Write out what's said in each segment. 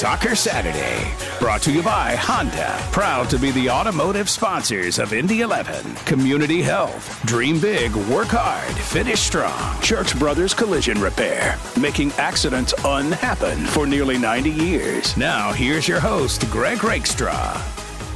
Soccer Saturday. Brought to you by Honda. Proud to be the automotive sponsors of Indy 11. Community Health. Dream big, work hard, finish strong. Church Brothers Collision Repair. Making accidents unhappen for nearly 90 years. Now, here's your host, Greg Rakestraw.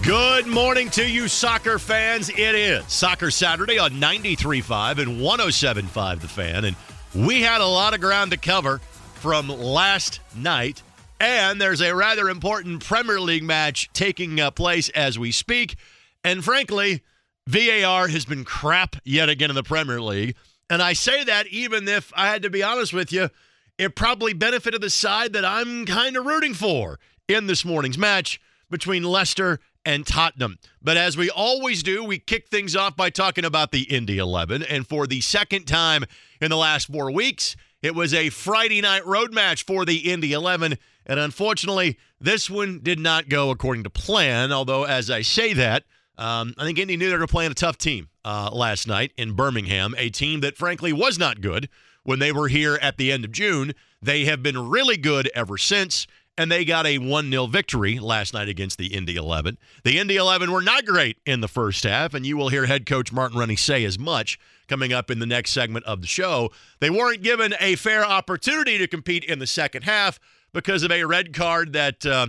Good morning to you, soccer fans. It is Soccer Saturday on 93.5 and 107.5 The Fan. And we had a lot of ground to cover from last night. And there's a rather important Premier League match taking uh, place as we speak. And frankly, VAR has been crap yet again in the Premier League. And I say that even if I had to be honest with you, it probably benefited the side that I'm kind of rooting for in this morning's match between Leicester and Tottenham. But as we always do, we kick things off by talking about the Indy 11. And for the second time in the last four weeks, it was a Friday night road match for the Indy 11. And unfortunately, this one did not go according to plan. Although, as I say that, um, I think Indy knew they were playing a tough team uh, last night in Birmingham, a team that frankly was not good when they were here at the end of June. They have been really good ever since and they got a 1 0 victory last night against the Indy 11. The Indy 11 were not great in the first half, and you will hear head coach Martin Rennie say as much coming up in the next segment of the show. They weren't given a fair opportunity to compete in the second half because of a red card that uh,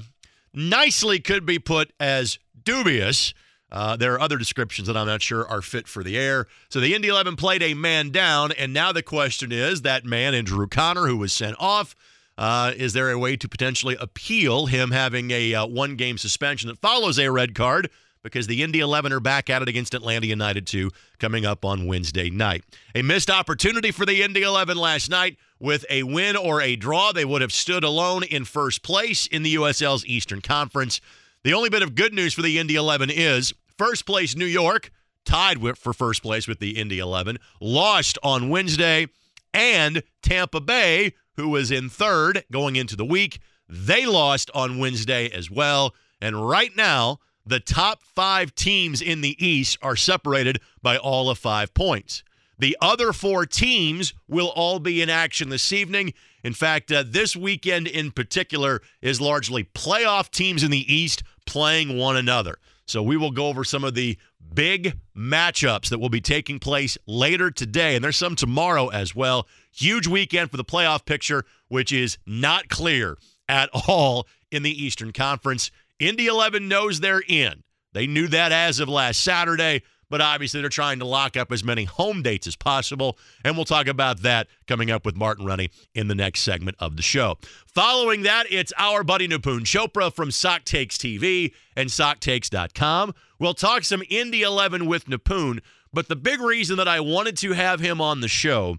nicely could be put as dubious. Uh, there are other descriptions that I'm not sure are fit for the air. So the Indy 11 played a man down, and now the question is that man, Andrew Conner, who was sent off, uh, is there a way to potentially appeal him having a uh, one game suspension that follows a red card? Because the Indy 11 are back at it against Atlanta United 2 coming up on Wednesday night. A missed opportunity for the Indy 11 last night. With a win or a draw, they would have stood alone in first place in the USL's Eastern Conference. The only bit of good news for the Indy 11 is first place New York, tied with, for first place with the Indy 11, lost on Wednesday, and Tampa Bay, who was in third going into the week. They lost on Wednesday as well. And right now, the top five teams in the East are separated by all of five points. The other four teams will all be in action this evening. In fact, uh, this weekend in particular is largely playoff teams in the East playing one another. So we will go over some of the big matchups that will be taking place later today, and there's some tomorrow as well. Huge weekend for the playoff picture, which is not clear at all in the Eastern Conference. Indy 11 knows they're in. They knew that as of last Saturday, but obviously they're trying to lock up as many home dates as possible. And we'll talk about that coming up with Martin Rennie in the next segment of the show. Following that, it's our buddy Nipun Chopra from SocTakes TV and SocTakes.com. We'll talk some Indy 11 with Nipun, but the big reason that I wanted to have him on the show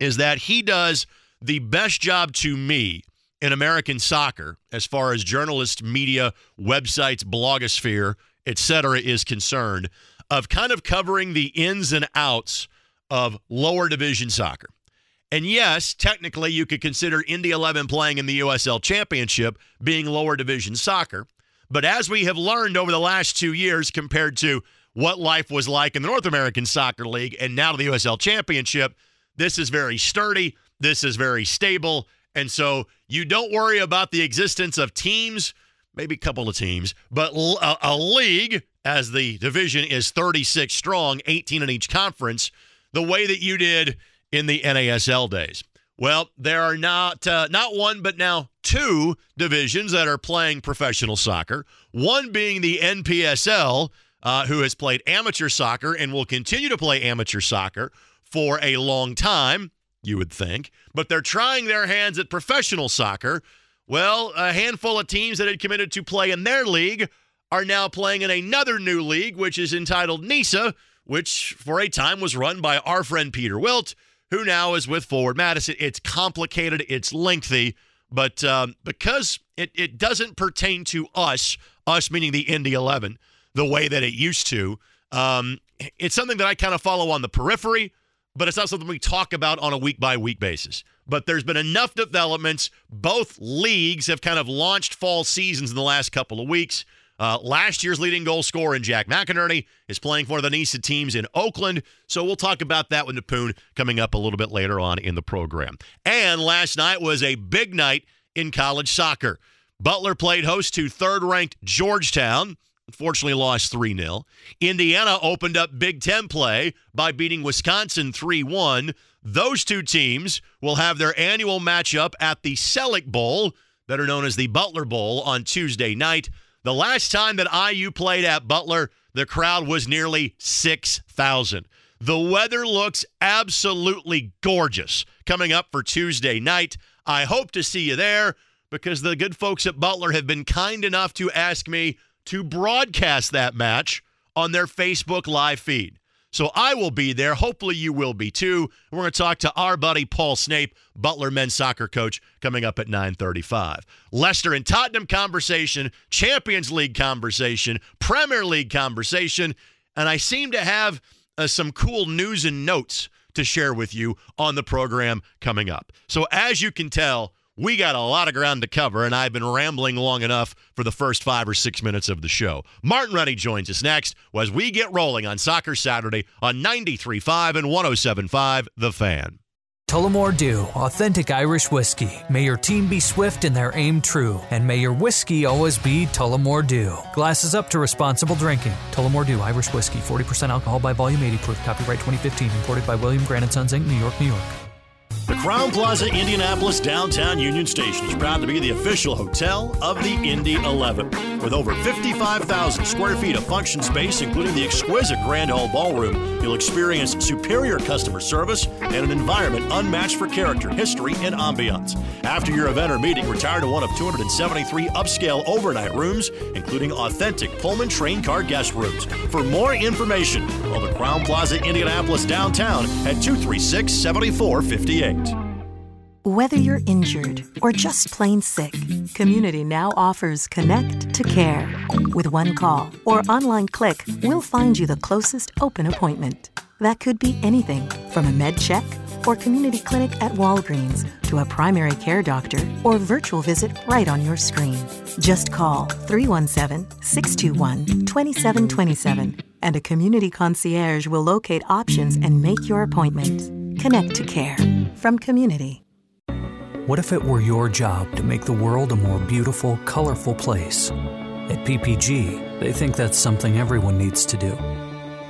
is that he does the best job to me in American soccer as far as journalists, media, websites, blogosphere, etc. is concerned of kind of covering the ins and outs of lower division soccer. And yes, technically you could consider Indy 11 playing in the USL Championship being lower division soccer, but as we have learned over the last 2 years compared to what life was like in the North American Soccer League and now to the USL Championship, this is very sturdy. This is very stable. And so you don't worry about the existence of teams, maybe a couple of teams, but a, a, league, as the division is 36 strong, 18 in each conference, the way that you did in the NASL days. Well, there are not uh, not one, but now two divisions that are playing professional soccer. One being the NPSL, uh, who has played amateur soccer and will continue to play amateur soccer for a long time, you would think, but they're trying their hands at professional soccer. Well, a handful of teams that had committed to play in their league are now playing in another new league, which is entitled NISA, which for a time was run by our friend Peter Wilt, who now is with Forward Madison. It's complicated, it's lengthy, but um, because it, it doesn't pertain to us, us meaning the Indy 11, the way that it used to, um, it's something that I kind of follow on the periphery but it's not something we talk about on a week by week basis. But there's been enough developments. Both leagues have kind of launched fall seasons in the last couple of weeks. Uh, last year's leading goal scorer in Jack McInerney is playing for the NISA teams in Oakland. So we'll talk about that with Nipun coming up a little bit later on in the program. And last night was a big night in college soccer. Butler played host to third ranked Georgetown. Unfortunately, lost 3 0. Indiana opened up Big Ten play by beating Wisconsin 3 1. Those two teams will have their annual matchup at the Sellick Bowl, better known as the Butler Bowl, on Tuesday night. The last time that IU played at Butler, the crowd was nearly 6,000. The weather looks absolutely gorgeous coming up for Tuesday night. I hope to see you there because the good folks at Butler have been kind enough to ask me to broadcast that match on their Facebook live feed. So I will be there. Hopefully you will be too. We're going to talk to our buddy Paul Snape, Butler men's soccer coach, coming up at 9:35. Leicester and Tottenham conversation, Champions League conversation, Premier League conversation, and I seem to have uh, some cool news and notes to share with you on the program coming up. So as you can tell, we got a lot of ground to cover, and I've been rambling long enough for the first five or six minutes of the show. Martin Rennie joins us next as we get rolling on Soccer Saturday on 93.5 and 107.5 The Fan. Tullamore Dew, authentic Irish whiskey. May your team be swift and their aim true, and may your whiskey always be Tullamore Dew. Glasses up to responsible drinking. Tullamore Dew Irish Whiskey, 40% alcohol by volume, 80 proof. Copyright 2015. Imported by William Grant & Sons Inc., New York, New York. The Crowne Plaza Indianapolis downtown Union Station is proud to be the official hotel of the Indy 11. With over 55,000 square feet of function space, including the exquisite Grand Hall Ballroom, you'll experience superior customer service and an environment unmatched for character, history, and ambiance. After your event or meeting, retire to one of 273 upscale overnight rooms, including authentic Pullman train car guest rooms. For more information, call the Crowne Plaza Indianapolis downtown at 236 7458. Whether you're injured or just plain sick, Community now offers Connect to Care. With one call or online click, we'll find you the closest open appointment. That could be anything from a med check or community clinic at Walgreens to a primary care doctor or virtual visit right on your screen. Just call 317 621 2727 and a community concierge will locate options and make your appointment. Connect to Care from Community. What if it were your job to make the world a more beautiful, colorful place? At PPG, they think that's something everyone needs to do.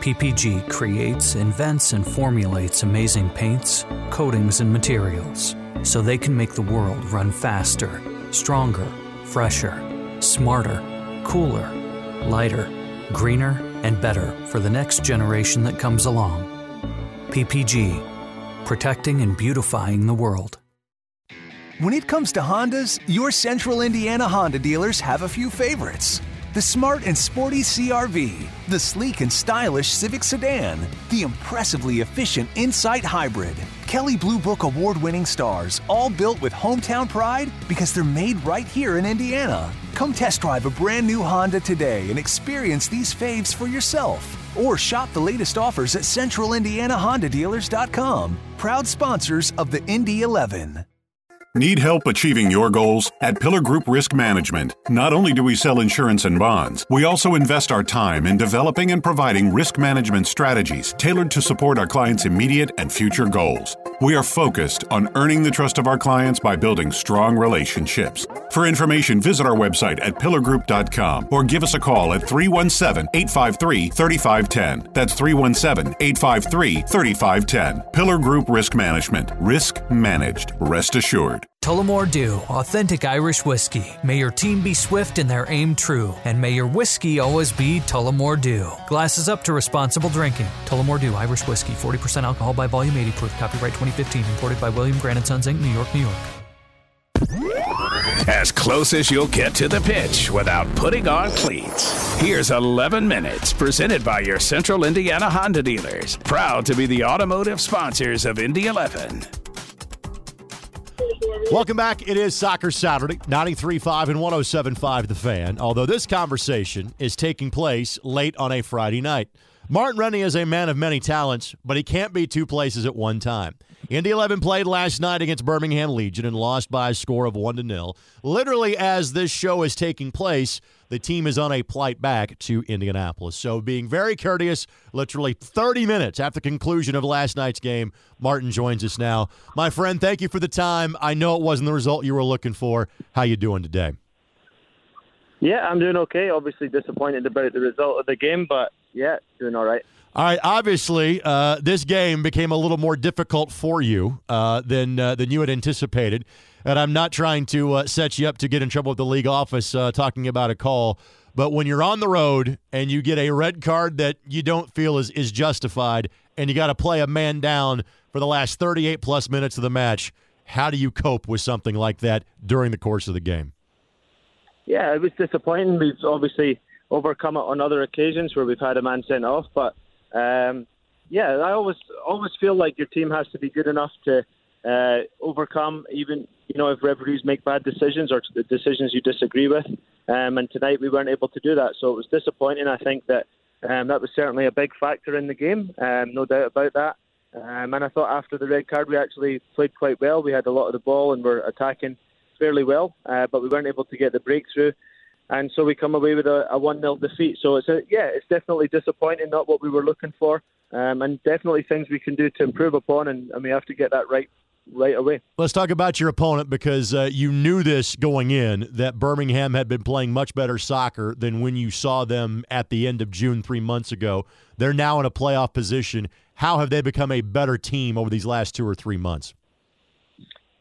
PPG creates, invents, and formulates amazing paints, coatings, and materials so they can make the world run faster, stronger, fresher, smarter, cooler, lighter, greener, and better for the next generation that comes along. PPG, protecting and beautifying the world. When it comes to Hondas, your Central Indiana Honda dealers have a few favorites. The smart and sporty CRV, the sleek and stylish Civic Sedan, the impressively efficient Insight Hybrid, Kelley Blue Book award winning stars, all built with hometown pride because they're made right here in Indiana. Come test drive a brand new Honda today and experience these faves for yourself. Or shop the latest offers at centralindianahondadealers.com. Proud sponsors of the Indy 11. Need help achieving your goals? At Pillar Group Risk Management, not only do we sell insurance and bonds, we also invest our time in developing and providing risk management strategies tailored to support our clients' immediate and future goals. We are focused on earning the trust of our clients by building strong relationships. For information, visit our website at pillargroup.com or give us a call at 317 853 3510. That's 317 853 3510. Pillar Group Risk Management. Risk managed. Rest assured. Tullamore Dew, authentic Irish whiskey. May your team be swift and their aim true, and may your whiskey always be Tullamore Dew. Glasses up to responsible drinking. Tullamore Dew Irish Whiskey, 40% alcohol by volume, 80 proof. Copyright 2015. Imported by William Grant & Sons Inc., New York, New York. As close as you'll get to the pitch without putting on cleats. Here's 11 minutes presented by your Central Indiana Honda dealers. Proud to be the automotive sponsors of Indy 11. Welcome back. It is Soccer Saturday, 93.5 and 107.5 The Fan. Although this conversation is taking place late on a Friday night. Martin Rennie is a man of many talents, but he can't be two places at one time. Indy 11 played last night against Birmingham Legion and lost by a score of 1 to 0. Literally, as this show is taking place, the team is on a flight back to Indianapolis. So, being very courteous, literally 30 minutes after the conclusion of last night's game, Martin joins us now. My friend, thank you for the time. I know it wasn't the result you were looking for. How you doing today? Yeah, I'm doing okay. Obviously disappointed about the result of the game, but yeah, doing all right. All right. Obviously, uh, this game became a little more difficult for you uh, than uh, than you had anticipated, and I'm not trying to uh, set you up to get in trouble with the league office uh, talking about a call. But when you're on the road and you get a red card that you don't feel is is justified, and you got to play a man down for the last 38 plus minutes of the match, how do you cope with something like that during the course of the game? Yeah, it was disappointing. We've obviously overcome it on other occasions where we've had a man sent off, but um, yeah, I always always feel like your team has to be good enough to uh, overcome even you know if referees make bad decisions or the decisions you disagree with. Um, and tonight we weren't able to do that, so it was disappointing. I think that um, that was certainly a big factor in the game, um, no doubt about that. Um, and I thought after the red card we actually played quite well. We had a lot of the ball and were attacking fairly well, uh, but we weren't able to get the breakthrough. And so we come away with a, 1 0 defeat. So it's a, yeah, it's definitely disappointing, not what we were looking for, um, and definitely things we can do to improve upon, and, and we have to get that right right away. Let's talk about your opponent because uh, you knew this going in that Birmingham had been playing much better soccer than when you saw them at the end of June three months ago. They're now in a playoff position. How have they become a better team over these last two or three months?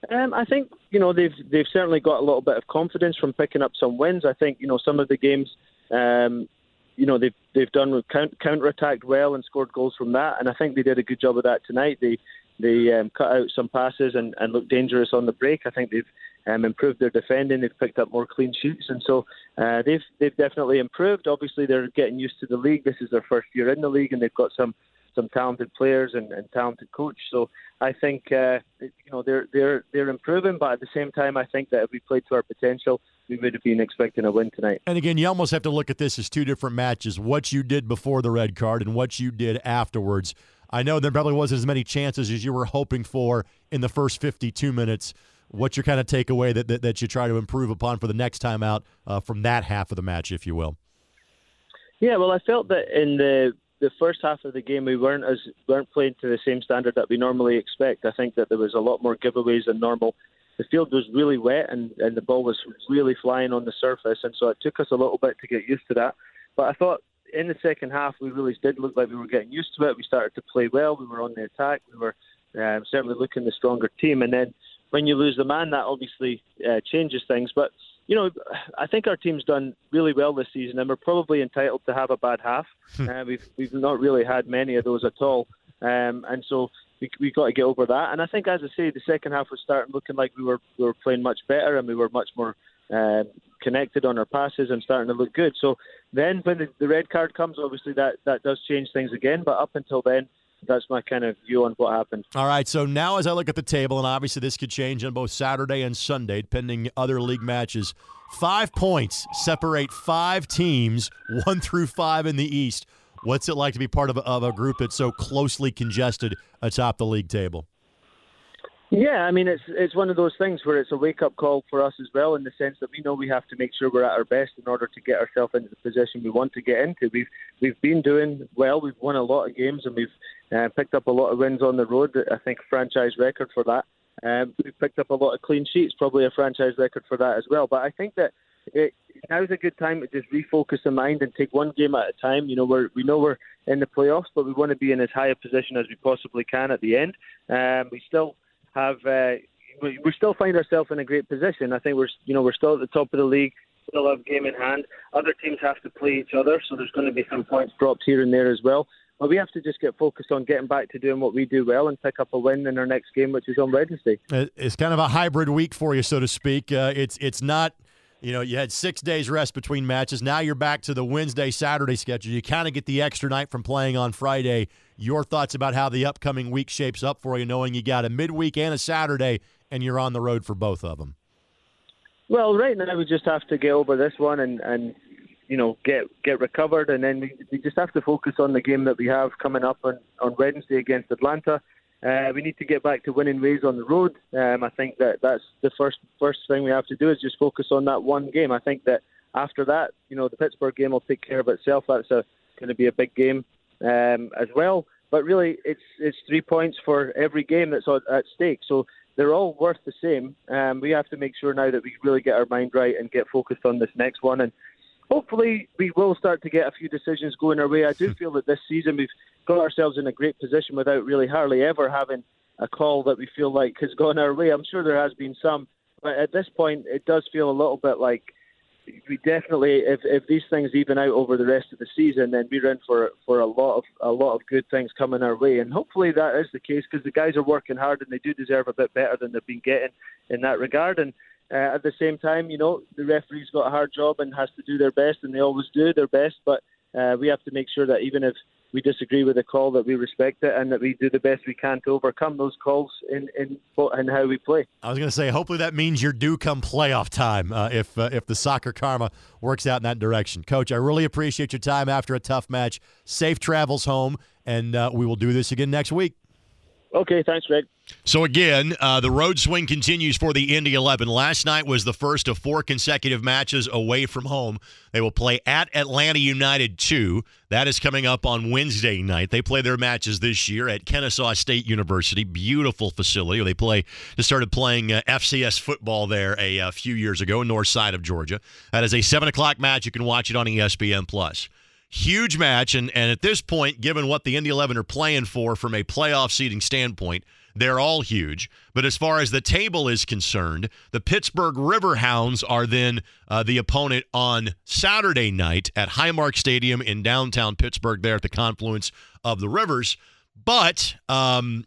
Um, I think you know they've they've certainly got a little bit of confidence from picking up some wins. I think you know some of the games, um, you know they've they've done counter attacked well and scored goals from that, and I think they did a good job of that tonight. They they um, cut out some passes and, and looked dangerous on the break. I think they've um, improved their defending. They've picked up more clean sheets, and so uh, they've they've definitely improved. Obviously, they're getting used to the league. This is their first year in the league, and they've got some some talented players and, and talented coach. So I think uh, you know they're they're they're improving, but at the same time, I think that if we played to our potential, we would have been expecting a win tonight. And again, you almost have to look at this as two different matches: what you did before the red card and what you did afterwards. I know there probably wasn't as many chances as you were hoping for in the first 52 minutes. What's your kind of takeaway that, that, that you try to improve upon for the next time out uh, from that half of the match, if you will? Yeah, well, I felt that in the the first half of the game we weren't as weren't playing to the same standard that we normally expect. I think that there was a lot more giveaways than normal. The field was really wet and, and the ball was really flying on the surface, and so it took us a little bit to get used to that. But I thought in the second half we really did look like we were getting used to it. We started to play well. We were on the attack. We were um, certainly looking the stronger team. And then when you lose the man, that obviously uh, changes things. But you know, I think our team's done really well this season, and we're probably entitled to have a bad half. Hmm. uh, we've we've not really had many of those at all, um, and so we we got to get over that. And I think, as I say, the second half was starting looking like we were we were playing much better, and we were much more uh, connected on our passes and starting to look good. So then, when the, the red card comes, obviously that that does change things again. But up until then, that's my kind of view on what happened. All right. So now, as I look at the table, and obviously this could change on both Saturday and Sunday, depending other league matches. Five points separate five teams, one through five in the East. What's it like to be part of a, of a group that's so closely congested atop the league table? Yeah, I mean it's it's one of those things where it's a wake up call for us as well, in the sense that we know we have to make sure we're at our best in order to get ourselves into the position we want to get into. We've we've been doing well. We've won a lot of games and we've uh, picked up a lot of wins on the road. I think franchise record for that. Um, we've picked up a lot of clean sheets, probably a franchise record for that as well. But I think that it, now's a good time to just refocus the mind and take one game at a time. You know, we're, we know we're in the playoffs, but we want to be in as high a position as we possibly can at the end. Um, we still have uh, we, we still find ourselves in a great position. I think we're you know we're still at the top of the league, still have game in hand. Other teams have to play each other, so there's going to be some points dropped here and there as well. But we have to just get focused on getting back to doing what we do well and pick up a win in our next game, which is on Wednesday. It's kind of a hybrid week for you, so to speak. Uh, it's it's not. You know, you had six days rest between matches. Now you're back to the Wednesday, Saturday schedule. You kind of get the extra night from playing on Friday your thoughts about how the upcoming week shapes up for you, knowing you got a midweek and a Saturday, and you're on the road for both of them. Well, right now we just have to get over this one and, and you know get get recovered, and then we, we just have to focus on the game that we have coming up on, on Wednesday against Atlanta. Uh, we need to get back to winning ways on the road. Um, I think that that's the first first thing we have to do is just focus on that one game. I think that after that, you know, the Pittsburgh game will take care of itself. That's going to be a big game um, as well. But really, it's it's three points for every game that's at stake. So they're all worth the same. Um, we have to make sure now that we really get our mind right and get focused on this next one. And hopefully we will start to get a few decisions going our way. I do hmm. feel that this season we've got ourselves in a great position without really hardly ever having a call that we feel like has gone our way. I'm sure there has been some, but at this point, it does feel a little bit like we definitely, if if these things even out over the rest of the season, then we're in for for a lot of a lot of good things coming our way, and hopefully that is the case because the guys are working hard and they do deserve a bit better than they've been getting in that regard. And uh, at the same time, you know, the referee's got a hard job and has to do their best, and they always do their best. But uh, we have to make sure that even if we disagree with the call, that we respect it and that we do the best we can to overcome those calls in in, in how we play. I was going to say, hopefully that means you're due come playoff time uh, if uh, if the soccer karma works out in that direction. Coach, I really appreciate your time after a tough match. Safe travels home, and uh, we will do this again next week. Okay, thanks, Greg. So again, uh, the road swing continues for the Indy 11. Last night was the first of four consecutive matches away from home. They will play at Atlanta United 2. That is coming up on Wednesday night. They play their matches this year at Kennesaw State University. Beautiful facility. They play. They started playing uh, FCS football there a, a few years ago, north side of Georgia. That is a seven o'clock match. You can watch it on ESPN Plus huge match. And, and at this point, given what the Indy 11 are playing for from a playoff seeding standpoint, they're all huge. But as far as the table is concerned, the Pittsburgh Riverhounds are then uh, the opponent on Saturday night at Highmark Stadium in downtown Pittsburgh, there at the confluence of the rivers. But um,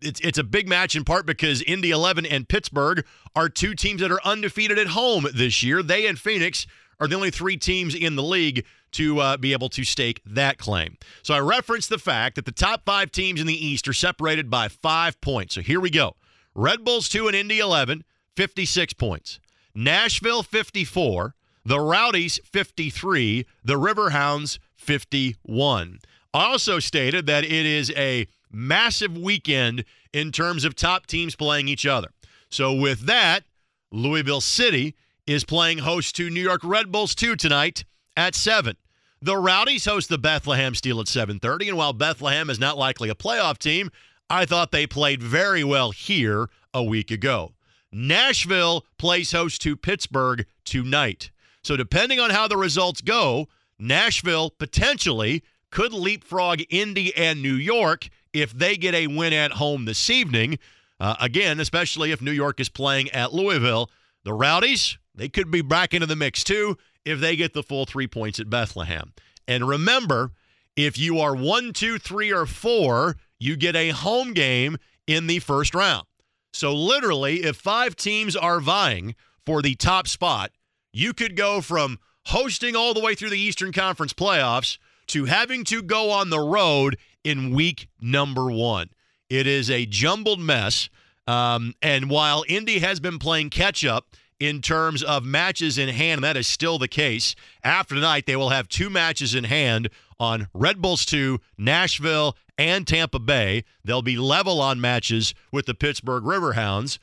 it's it's a big match in part because Indy 11 and Pittsburgh are two teams that are undefeated at home this year. They and Phoenix are the only three teams in the league to uh, be able to stake that claim. So I referenced the fact that the top five teams in the East are separated by five points. So here we go Red Bulls 2 and Indy 11, 56 points. Nashville 54, the Rowdies 53, the Riverhounds 51. I also stated that it is a massive weekend in terms of top teams playing each other. So with that, Louisville City is playing host to New York Red Bulls 2 tonight at 7. The Rowdies host the Bethlehem Steel at 7:30, and while Bethlehem is not likely a playoff team, I thought they played very well here a week ago. Nashville plays host to Pittsburgh tonight. So depending on how the results go, Nashville potentially could leapfrog Indy and New York if they get a win at home this evening. Uh, again, especially if New York is playing at Louisville. The Rowdies, they could be back into the mix too if they get the full three points at Bethlehem. And remember, if you are one, two, three, or four, you get a home game in the first round. So, literally, if five teams are vying for the top spot, you could go from hosting all the way through the Eastern Conference playoffs to having to go on the road in week number one. It is a jumbled mess. Um, and while Indy has been playing catch up, in terms of matches in hand, and that is still the case. After tonight, they will have two matches in hand on Red Bulls 2, Nashville, and Tampa Bay. They'll be level on matches with the Pittsburgh Riverhounds.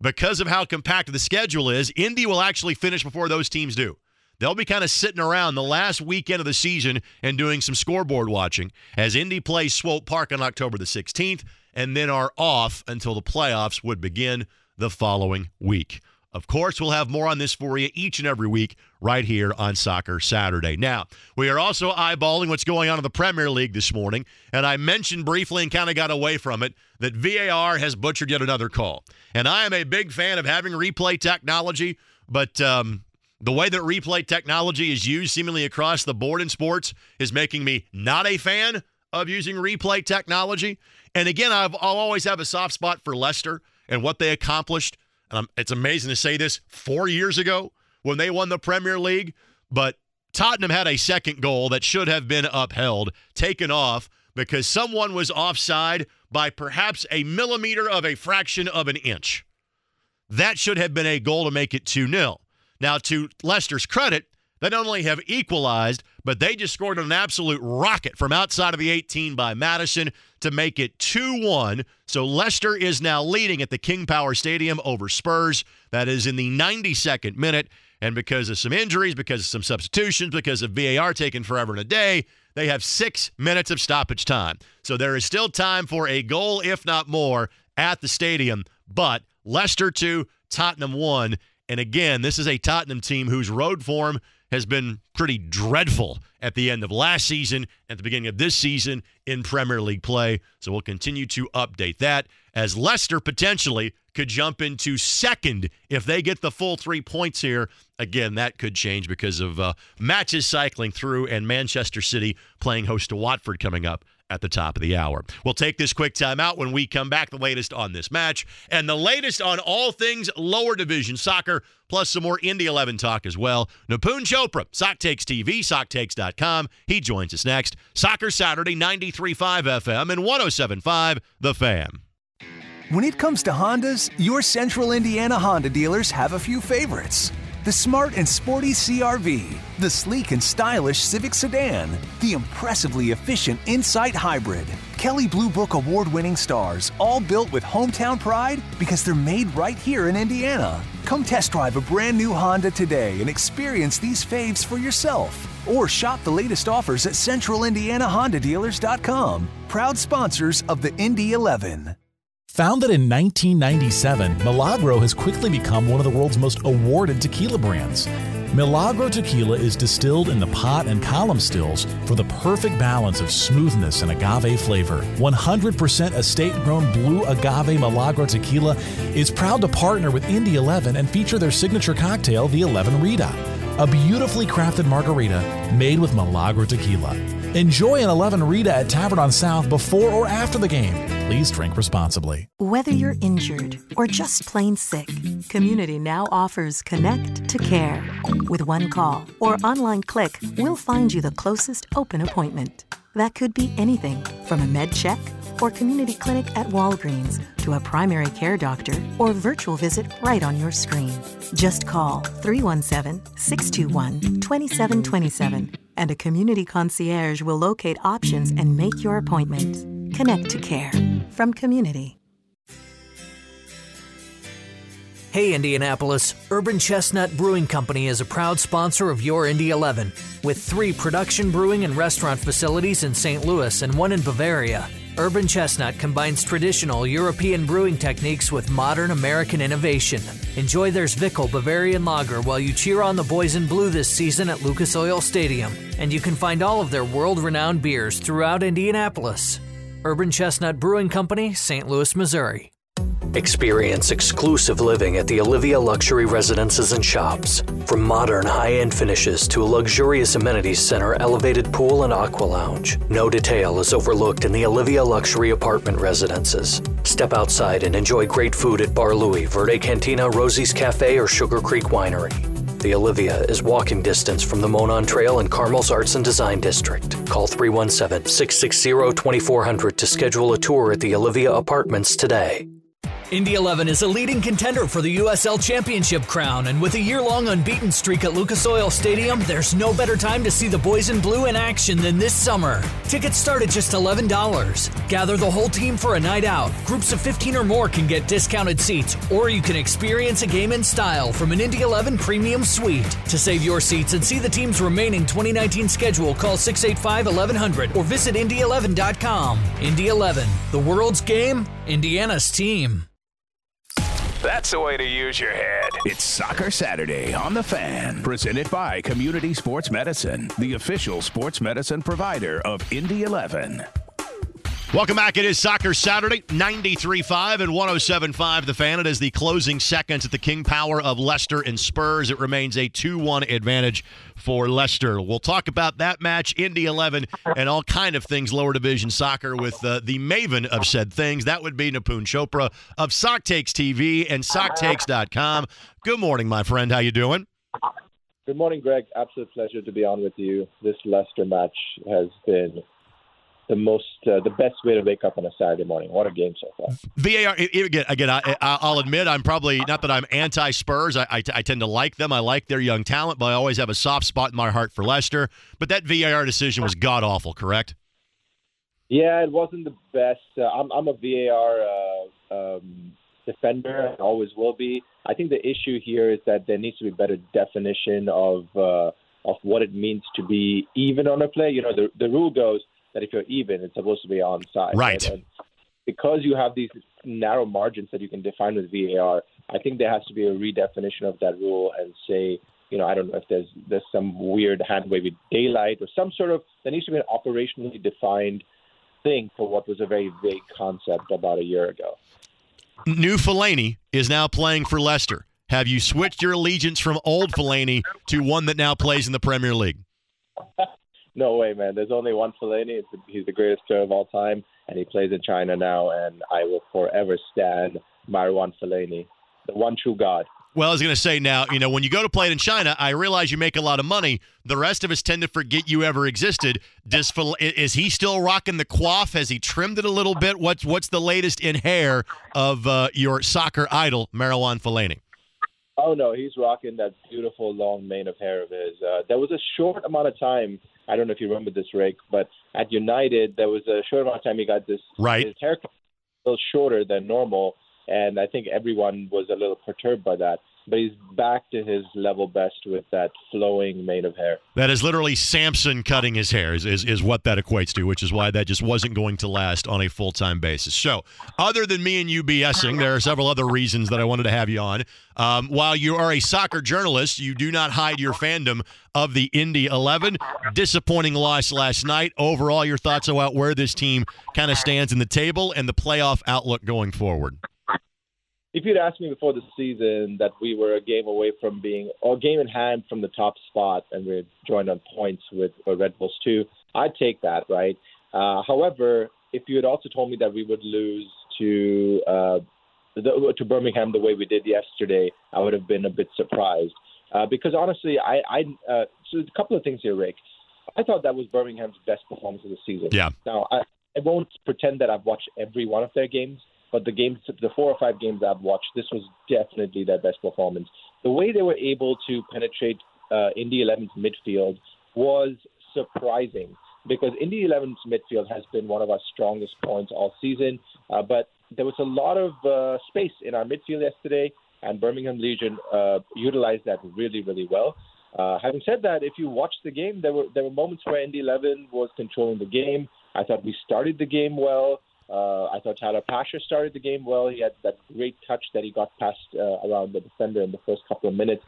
Because of how compact the schedule is, Indy will actually finish before those teams do. They'll be kind of sitting around the last weekend of the season and doing some scoreboard watching as Indy plays Swope Park on October the 16th and then are off until the playoffs would begin the following week. Of course, we'll have more on this for you each and every week right here on Soccer Saturday. Now, we are also eyeballing what's going on in the Premier League this morning, and I mentioned briefly and kind of got away from it that VAR has butchered yet another call. And I am a big fan of having replay technology, but um, the way that replay technology is used seemingly across the board in sports is making me not a fan of using replay technology. And again, I've, I'll always have a soft spot for Leicester and what they accomplished um, it's amazing to say this four years ago when they won the Premier League, but Tottenham had a second goal that should have been upheld, taken off because someone was offside by perhaps a millimeter of a fraction of an inch. That should have been a goal to make it 2 0. Now, to Leicester's credit, they not only have equalized, but they just scored an absolute rocket from outside of the 18 by Maddison to make it 2 1. So Leicester is now leading at the King Power Stadium over Spurs. That is in the 92nd minute. And because of some injuries, because of some substitutions, because of VAR taking forever and a day, they have six minutes of stoppage time. So there is still time for a goal, if not more, at the stadium. But Leicester 2, Tottenham 1 And again, this is a Tottenham team whose road form has been pretty dreadful at the end of last season, at the beginning of this season in Premier League play. So we'll continue to update that as Leicester potentially could jump into second if they get the full three points here. Again, that could change because of uh, matches cycling through and Manchester City playing host to Watford coming up at the top of the hour. We'll take this quick time out when we come back. The latest on this match and the latest on all things lower division soccer, plus some more Indy 11 talk as well. Nipun Chopra, SocTakes TV, SocTakes.com. He joins us next. Soccer Saturday, 93.5 FM and 107.5 The Fan. When it comes to Hondas, your Central Indiana Honda dealers have a few favorites the smart and sporty CRV, the sleek and stylish Civic Sedan, the impressively efficient Insight Hybrid. Kelley Blue Book award winning stars, all built with hometown pride because they're made right here in Indiana. Come test drive a brand new Honda today and experience these faves for yourself. Or shop the latest offers at centralindianahondadealers.com. Proud sponsors of the Indy 11. Founded in 1997, Milagro has quickly become one of the world's most awarded tequila brands. Milagro tequila is distilled in the pot and column stills for the perfect balance of smoothness and agave flavor. 100% estate grown blue agave Milagro tequila is proud to partner with Indy 11 and feature their signature cocktail, the 11 Rita, a beautifully crafted margarita made with Milagro tequila. Enjoy an 11 Rita at Tavern on South before or after the game. Please drink responsibly. Whether you're injured or just plain sick, Community now offers Connect to Care. With one call or online click, we'll find you the closest open appointment. That could be anything from a med check or community clinic at Walgreens to a primary care doctor or virtual visit right on your screen. Just call 317 621 2727 and a community concierge will locate options and make your appointment. Connect to Care from Community. Hey Indianapolis, Urban Chestnut Brewing Company is a proud sponsor of your Indy 11. With three production brewing and restaurant facilities in St. Louis and one in Bavaria, Urban Chestnut combines traditional European brewing techniques with modern American innovation. Enjoy their Zwickel Bavarian Lager while you cheer on the boys in blue this season at Lucas Oil Stadium. And you can find all of their world renowned beers throughout Indianapolis. Urban Chestnut Brewing Company, St. Louis, Missouri. Experience exclusive living at the Olivia Luxury Residences and Shops. From modern high end finishes to a luxurious amenities center, elevated pool, and aqua lounge, no detail is overlooked in the Olivia Luxury Apartment Residences. Step outside and enjoy great food at Bar Louie, Verde Cantina, Rosie's Cafe, or Sugar Creek Winery. The Olivia is walking distance from the Monon Trail and Carmel's Arts and Design District. Call 317 660 2400 to schedule a tour at the Olivia Apartments today. Indy 11 is a leading contender for the USL Championship crown, and with a year long unbeaten streak at Lucas Oil Stadium, there's no better time to see the boys in blue in action than this summer. Tickets start at just $11. Gather the whole team for a night out. Groups of 15 or more can get discounted seats, or you can experience a game in style from an Indy 11 premium suite. To save your seats and see the team's remaining 2019 schedule, call 685 1100 or visit Indy11.com. Indy 11, the world's game, Indiana's team. That's the way to use your head. It's Soccer Saturday on The Fan, presented by Community Sports Medicine, the official sports medicine provider of Indy 11. Welcome back. It is Soccer Saturday, 93.5 and 107.5 The Fan. It is the closing seconds at the King Power of Leicester and Spurs. It remains a 2-1 advantage for Leicester. We'll talk about that match, Indy 11, and all kind of things lower division soccer with uh, the maven of said things. That would be Nipun Chopra of SocTakes TV and SocTakes.com. Good morning, my friend. How you doing? Good morning, Greg. Absolute pleasure to be on with you. This Leicester match has been the most uh, the best way to wake up on a Saturday morning. What a game so far. VAR again. Again, I, will admit I'm probably not that I'm anti Spurs. I, I, I, tend to like them. I like their young talent, but I always have a soft spot in my heart for Leicester. But that VAR decision was god awful. Correct? Yeah, it wasn't the best. Uh, I'm I'm a VAR uh, um, defender I always will be. I think the issue here is that there needs to be better definition of uh, of what it means to be even on a play. You know, the the rule goes that if you're even, it's supposed to be onside. Right. And because you have these narrow margins that you can define with VAR, I think there has to be a redefinition of that rule and say, you know, I don't know if there's there's some weird hand wavy daylight or some sort of there needs to be an operationally defined thing for what was a very vague concept about a year ago. New Fellaini is now playing for Leicester. Have you switched your allegiance from old Fellaini to one that now plays in the Premier League? no way, man. There's only one Fellaini. He's the greatest player of all time, and he plays in China now. And I will forever stand Marwan Fellaini, the one true God. Well, I was going to say now, you know, when you go to play it in China, I realize you make a lot of money. The rest of us tend to forget you ever existed. Does is he still rocking the coif? Has he trimmed it a little bit? What's what's the latest in hair of uh, your soccer idol, Marwan Fellaini? Oh no, he's rocking that beautiful long mane of hair of his. Uh, there was a short amount of time. I don't know if you remember this, Rick, but at United there was a short amount of time he got this right. his haircut a little shorter than normal, and I think everyone was a little perturbed by that but he's back to his level best with that flowing mane of hair. That is literally Samson cutting his hair, is, is, is what that equates to, which is why that just wasn't going to last on a full time basis. So, other than me and you BSing, there are several other reasons that I wanted to have you on. Um, while you are a soccer journalist, you do not hide your fandom of the Indy 11. Disappointing loss last night. Overall, your thoughts about where this team kind of stands in the table and the playoff outlook going forward if you'd asked me before the season that we were a game away from being, or a game in hand from the top spot, and we're joined on points with Red Bulls too, I'd take that, right? Uh, however, if you had also told me that we would lose to uh, the, to Birmingham the way we did yesterday, I would have been a bit surprised. Uh, because honestly, I, I uh, so a couple of things here, Rick. I thought that was Birmingham's best performance of the season. Yeah. Now I, I won't pretend that I've watched every one of their games, but the games, the four or five games I've watched, this was definitely their best performance. The way they were able to penetrate uh, Indy 11's midfield was surprising because Indy 11's midfield has been one of our strongest points all season. Uh, but there was a lot of uh, space in our midfield yesterday, and Birmingham Legion uh, utilized that really, really well. Uh, having said that, if you watch the game, there were there were moments where Indy 11 was controlling the game. I thought we started the game well. Uh, I thought Tyler Pasher started the game well. He had that great touch that he got past uh, around the defender in the first couple of minutes.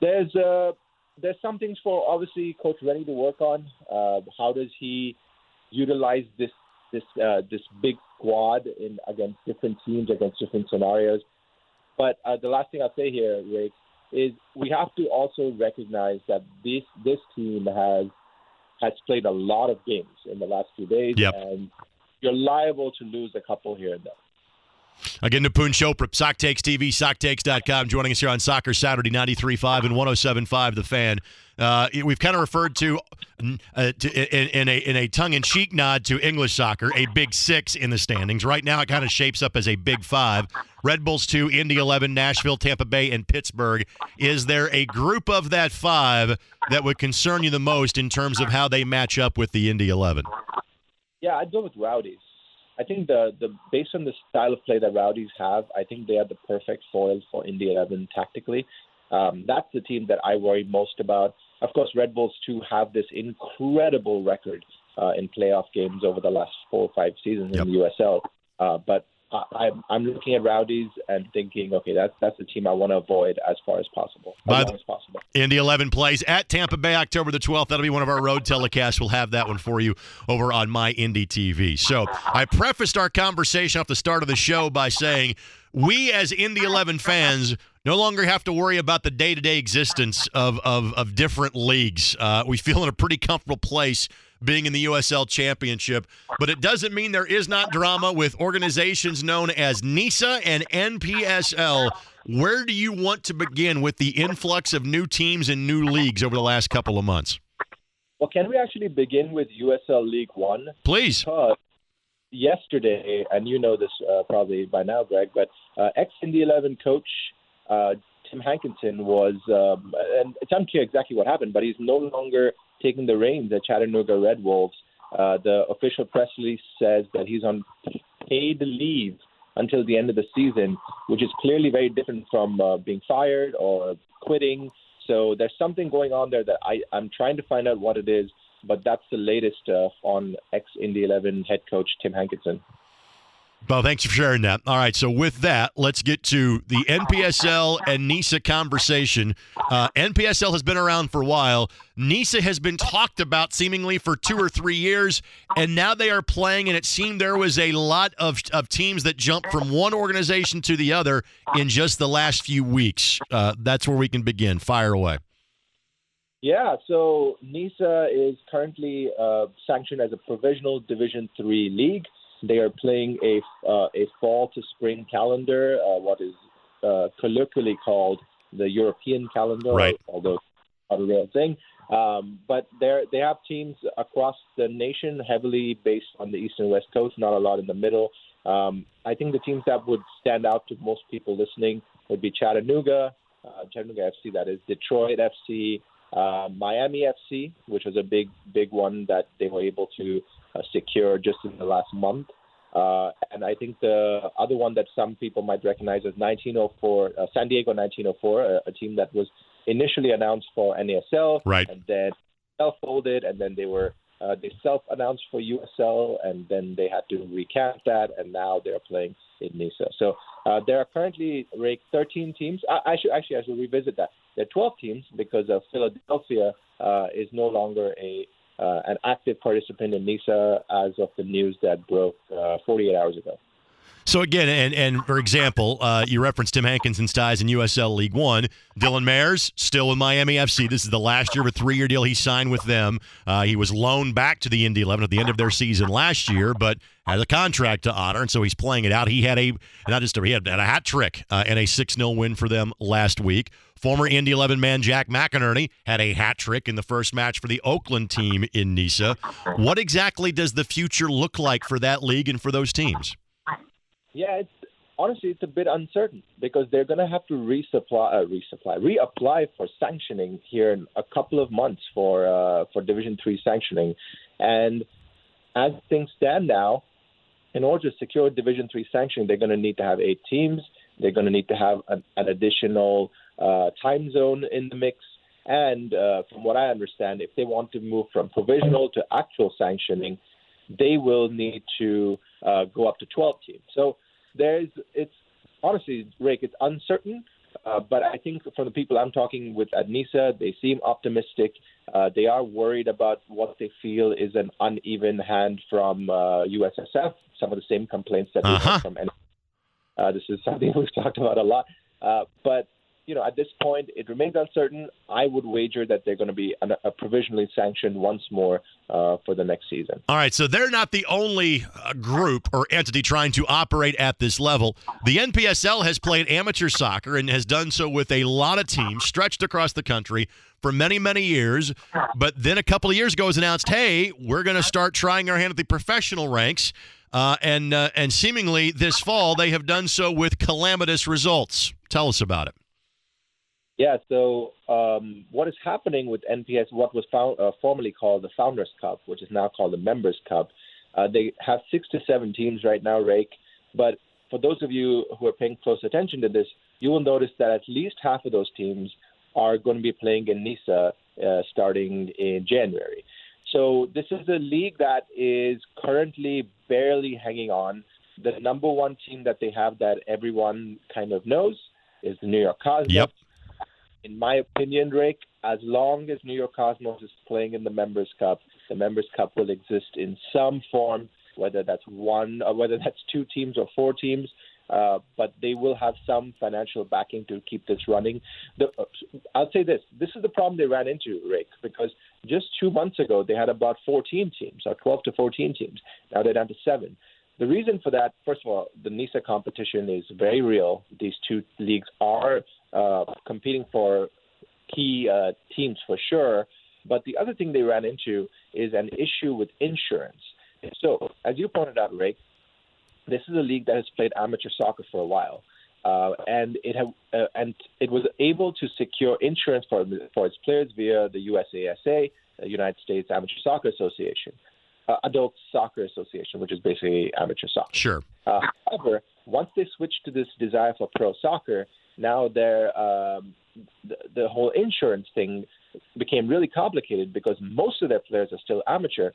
There's uh, there's some things for obviously Coach Rennie to work on. Uh, how does he utilize this this uh, this big squad in against different teams against different scenarios? But uh, the last thing I'll say here, Rick, is we have to also recognize that this this team has has played a lot of games in the last few days, yep. and you're liable to lose a couple here and there. Again, Nipun Chopra, SocTakes TV, SocTakes.com, joining us here on Soccer Saturday, 93.5 and 107.5 The Fan. Uh, we've kind of referred to, uh, to in, in, a, in a tongue-in-cheek nod to English soccer, a big six in the standings. Right now, it kind of shapes up as a big five. Red Bulls 2, Indy 11, Nashville, Tampa Bay, and Pittsburgh. Is there a group of that five that would concern you the most in terms of how they match up with the Indy 11? Yeah, I'd go with Rowdies. I think the the based on the style of play that Rowdies have, I think they are the perfect foil for Indy 11 tactically. Um, that's the team that I worry most about. Of course, Red Bulls too have this incredible record uh, in playoff games over the last four or five seasons yep. in the USL. Uh, but I, I'm looking at Rowdies and thinking, okay, that's that's the team I want to avoid as far as possible, as long as possible. Indy 11 plays at Tampa Bay October the 12th. That'll be one of our road telecasts. We'll have that one for you over on my Indy TV. So I prefaced our conversation off the start of the show by saying we as Indy 11 fans no longer have to worry about the day-to-day existence of of, of different leagues. Uh, we feel in a pretty comfortable place being in the USL Championship. But it doesn't mean there is not drama with organizations known as NISA and NPSL. Where do you want to begin with the influx of new teams and new leagues over the last couple of months? Well, can we actually begin with USL League One? Please. Because yesterday, and you know this uh, probably by now, Greg, but uh, ex Indy 11 coach uh, Tim Hankinson was, um, and it's unclear exactly what happened, but he's no longer taking the reins at Chattanooga Red Wolves. Uh, the official press release says that he's on paid leave until the end of the season, which is clearly very different from uh, being fired or quitting. So there's something going on there that I, I'm trying to find out what it is, but that's the latest uh, on ex Indy 11 head coach Tim Hankinson. Well, thanks for sharing that. All right, so with that, let's get to the NPSL and NISA conversation. Uh, NPSL has been around for a while. NISA has been talked about seemingly for two or three years, and now they are playing, and it seemed there was a lot of, of teams that jumped from one organization to the other in just the last few weeks. Uh, that's where we can begin. Fire away. Yeah, so NISA is currently uh, sanctioned as a provisional Division Three league. They are playing a uh, a fall to spring calendar, uh, what is uh, colloquially called the European calendar, right. although not a real thing. Um, but they they have teams across the nation, heavily based on the east and west coast, not a lot in the middle. Um, I think the teams that would stand out to most people listening would be Chattanooga, uh, Chattanooga FC, that is Detroit FC, uh, Miami FC, which was a big, big one that they were able to uh, secure just in the last month. Uh, and I think the other one that some people might recognize is 1904, uh, San Diego 1904, a, a, team that was initially announced for NASL, right. and then self-folded, and then they were uh, they self-announced for USL, and then they had to recant that, and now they're playing in NISA. So uh, there are currently ranked 13 teams. I, I, should actually I should revisit that. There are 12 teams because uh, Philadelphia uh, is no longer a uh, an active participant in NISA as of the news that broke uh, 48 hours ago. So again, and and for example, uh, you referenced Tim Hankinson's ties in USL League One. Dylan Mares still with Miami FC. This is the last year of a three-year deal he signed with them. Uh, he was loaned back to the Indy 11 at the end of their season last year, but has a contract to honor, and so he's playing it out. He had a not just a, he had, a hat trick uh, and a six 0 win for them last week. Former Indy 11 man Jack McInerney had a hat trick in the first match for the Oakland team in NISA. What exactly does the future look like for that league and for those teams? Yeah, it's honestly it's a bit uncertain because they're going to have to resupply, uh, resupply, reapply for sanctioning here in a couple of months for uh, for Division Three sanctioning, and as things stand now, in order to secure Division Three sanctioning, they're going to need to have eight teams. They're going to need to have an, an additional uh, time zone in the mix. And uh, from what I understand, if they want to move from provisional to actual sanctioning, they will need to uh, go up to 12 teams. So there's it's honestly, Rick, it's uncertain. Uh, but I think from the people I'm talking with at NISA, they seem optimistic. Uh, they are worried about what they feel is an uneven hand from uh, USSF. Some of the same complaints that uh-huh. we have from. Uh, this is something we've talked about a lot. Uh, but you know, at this point, it remains uncertain. I would wager that they're going to be a, provisionally sanctioned once more uh, for the next season. All right, so they're not the only uh, group or entity trying to operate at this level. The NPSL has played amateur soccer and has done so with a lot of teams stretched across the country for many, many years. But then a couple of years ago, it was announced, hey, we're going to start trying our hand at the professional ranks. Uh, and uh, and seemingly this fall they have done so with calamitous results. Tell us about it. Yeah, so um, what is happening with NPS, what was found, uh, formerly called the Founders Cup, which is now called the Members Cup, uh, they have six to seven teams right now, Rake. But for those of you who are paying close attention to this, you will notice that at least half of those teams are going to be playing in NISA uh, starting in January. So this is a league that is currently barely hanging on. The number one team that they have that everyone kind of knows is the New York Cosmos. Yep in my opinion, Rick, as long as New York Cosmos is playing in the Members Cup, the Members Cup will exist in some form, whether that's one or whether that's two teams or four teams. Uh, but they will have some financial backing to keep this running. The, uh, I'll say this: this is the problem they ran into, Rick, because just two months ago they had about 14 teams, or 12 to 14 teams. Now they're down to seven. The reason for that, first of all, the NISA competition is very real. These two leagues are uh, competing for key uh, teams for sure. But the other thing they ran into is an issue with insurance. So, as you pointed out, Rick, this is a league that has played amateur soccer for a while, uh, and it have, uh, and it was able to secure insurance for for its players via the USASA, the United States Amateur Soccer Association uh, Adult Soccer Association, which is basically amateur soccer. Sure. Uh, however, once they switched to this desire for pro soccer, now their um, the, the whole insurance thing became really complicated because most of their players are still amateur,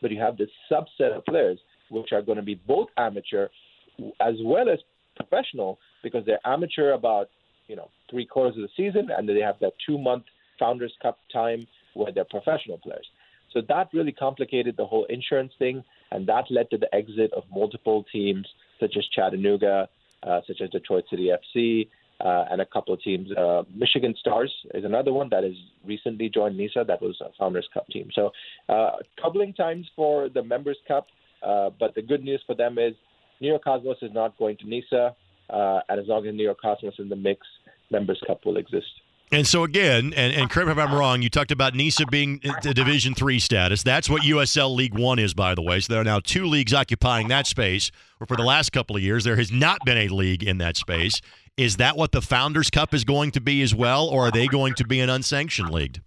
but you have this subset of players which are going to be both amateur as well as professional because they're amateur about you know three quarters of the season, and then they have that two month Founders Cup time where they're professional players. So that really complicated the whole insurance thing, and that led to the exit of multiple teams such as Chattanooga, uh, such as Detroit City FC, uh, and a couple of teams. Uh, Michigan Stars is another one that has recently joined NISA. That was a Founders Cup team. So uh, troubling times for the Members Cup, uh, but the good news for them is New York Cosmos is not going to NISA, uh, and as long as New York Cosmos is in the mix, Members Cup will exist. And so again, and, and correct me if I'm wrong, you talked about NISA being the Division Three status. That's what USL League One is, by the way. So there are now two leagues occupying that space. Where for the last couple of years, there has not been a league in that space. Is that what the Founders Cup is going to be as well, or are they going to be an unsanctioned league?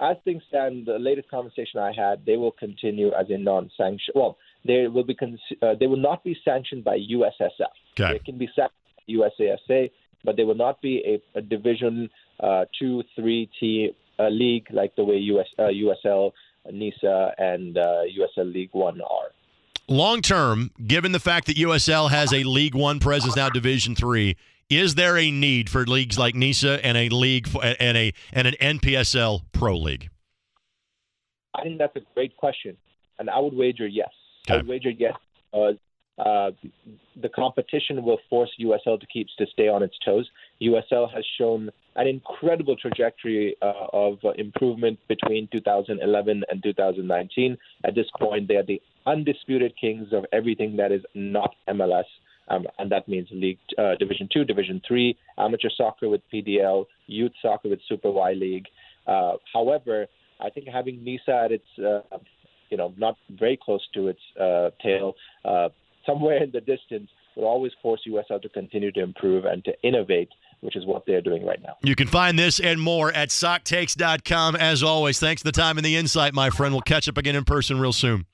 As things stand, the latest conversation I had, they will continue as a non-sanctioned. Well, they will be. Con- uh, they will not be sanctioned by USSF. Okay. They can be sanctioned by USASA but there will not be a, a Division uh, two, three team uh, league like the way US, uh, USL, NISA, and uh, USL League One are. Long term, given the fact that USL has a League One presence now, Division Three, is there a need for leagues like NISA and a league for, and a and an NPSL Pro League? I think that's a great question, and I would wager yes. Okay. I would wager yes because uh, the competition will force USL to keep to stay on its toes. USL has shown an incredible trajectory uh, of uh, improvement between 2011 and 2019. At this point, they are the undisputed kings of everything that is not MLS. Um, and that means League uh, Division Two, Division Three, amateur soccer with PDL, youth soccer with Super Y League. Uh, however, I think having NISA at its, you know, not very close to its tail, somewhere in the distance, will always force USL to continue to improve and to innovate, which is what they're doing right now. You can find this and more at SocTakes.com. As always, thanks for the time and the insight, my friend. We'll catch up again in person real soon.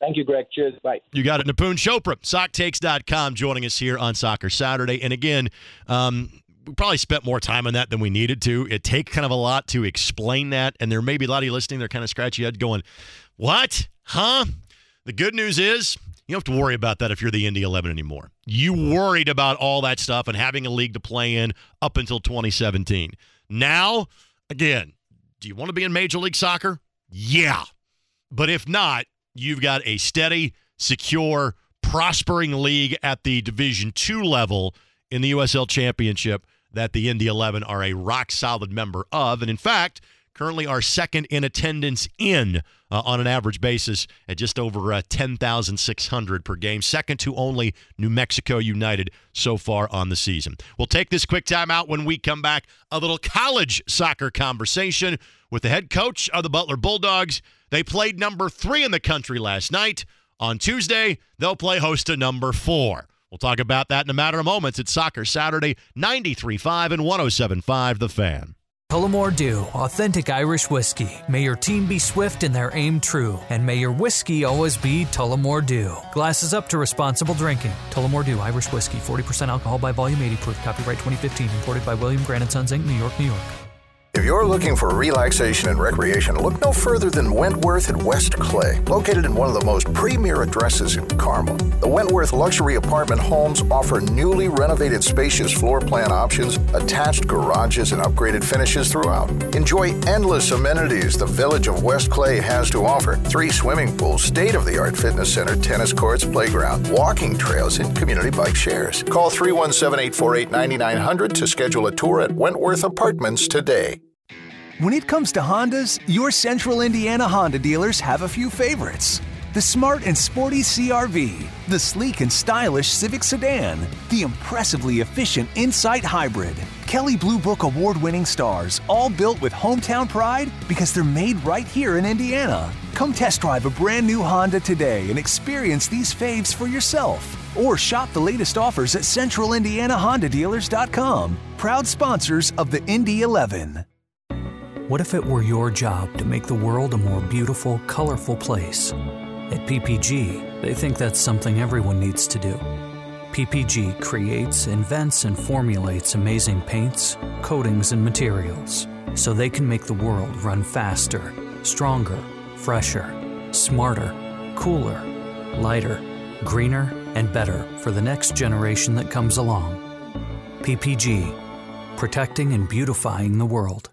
Thank you, Greg. Cheers. Bye. You got it. Nipun Chopra, SocTakes.com, joining us here on Soccer Saturday. And again, um, we probably spent more time on that than we needed to. It takes kind of a lot to explain that. And there may be a lot of you listening, they're kind of scratchy head going, What? Huh? The good news is you don't have to worry about that if you're the Indy 11 anymore. You worried about all that stuff and having a league to play in up until 2017. Now, again, do you want to be in Major League Soccer? Yeah. But if not, you've got a steady, secure, prospering league at the Division Two level in the USL Championship that the Indy 11 are a rock solid member of. And in fact, currently are second in attendance in uh, on an average basis at just over uh, 10,600 per game, second to only New Mexico United so far on the season. We'll take this quick time out when we come back. A little college soccer conversation with the head coach of the Butler Bulldogs. They played number three in the country last night. On Tuesday, they'll play host to number four. We'll talk about that in a matter of moments. It's Soccer Saturday, 93.5 and 107.5 The Fan. Tullamore Dew, authentic Irish whiskey. May your team be swift and their aim true, and may your whiskey always be Tullamore Dew. Glasses up to responsible drinking. Tullamore Dew Irish whiskey, 40% alcohol by volume, 80 proof. Copyright 2015, imported by William Grant & Sons Inc., New York, New York. If you're looking for relaxation and recreation, look no further than Wentworth at West Clay, located in one of the most premier addresses in Carmel. The Wentworth luxury apartment homes offer newly renovated spacious floor plan options, attached garages, and upgraded finishes throughout. Enjoy endless amenities the village of West Clay has to offer three swimming pools, state of the art fitness center, tennis courts, playground, walking trails, and community bike shares. Call 317 848 9900 to schedule a tour at Wentworth Apartments today. When it comes to Hondas, your Central Indiana Honda dealers have a few favorites. The smart and sporty CRV, the sleek and stylish Civic sedan, the impressively efficient Insight Hybrid, Kelley Blue Book award winning stars, all built with hometown pride because they're made right here in Indiana. Come test drive a brand new Honda today and experience these faves for yourself. Or shop the latest offers at centralindianahondadealers.com. Proud sponsors of the Indy 11. What if it were your job to make the world a more beautiful, colorful place? At PPG, they think that's something everyone needs to do. PPG creates, invents, and formulates amazing paints, coatings, and materials so they can make the world run faster, stronger, fresher, smarter, cooler, lighter, greener, and better for the next generation that comes along. PPG, protecting and beautifying the world.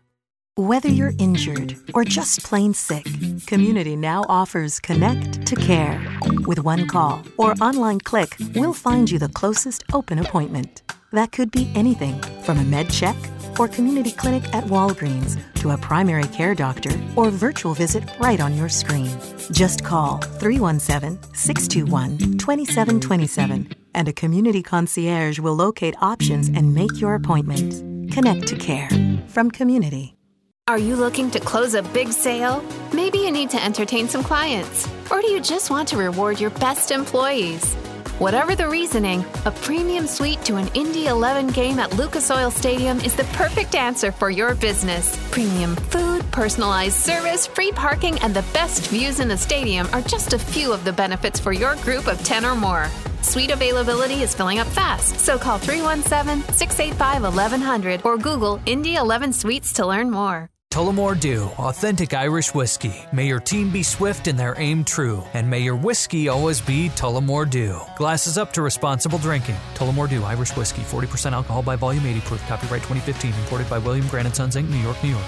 Whether you're injured or just plain sick, Community now offers Connect to Care. With one call or online click, we'll find you the closest open appointment. That could be anything from a med check or community clinic at Walgreens to a primary care doctor or virtual visit right on your screen. Just call 317 621 2727 and a community concierge will locate options and make your appointment. Connect to Care from Community. Are you looking to close a big sale? Maybe you need to entertain some clients. Or do you just want to reward your best employees? Whatever the reasoning, a premium suite to an Indy 11 game at Lucas Oil Stadium is the perfect answer for your business. Premium food, personalized service, free parking, and the best views in the stadium are just a few of the benefits for your group of 10 or more. Suite availability is filling up fast, so call 317 685 1100 or Google Indy 11 Suites to learn more. Tullamore Dew, authentic Irish whiskey. May your team be swift and their aim true, and may your whiskey always be Tullamore Dew. Glasses up to responsible drinking. Tullamore Dew Irish whiskey, 40% alcohol by volume, 80 proof. Copyright 2015, imported by William Grant & Sons Inc., New York, New York.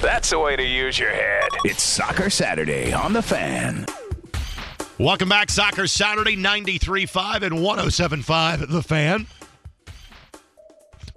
That's the way to use your head. It's Soccer Saturday on the Fan. Welcome back, Soccer Saturday, 93.5 and 107.5 The Fan.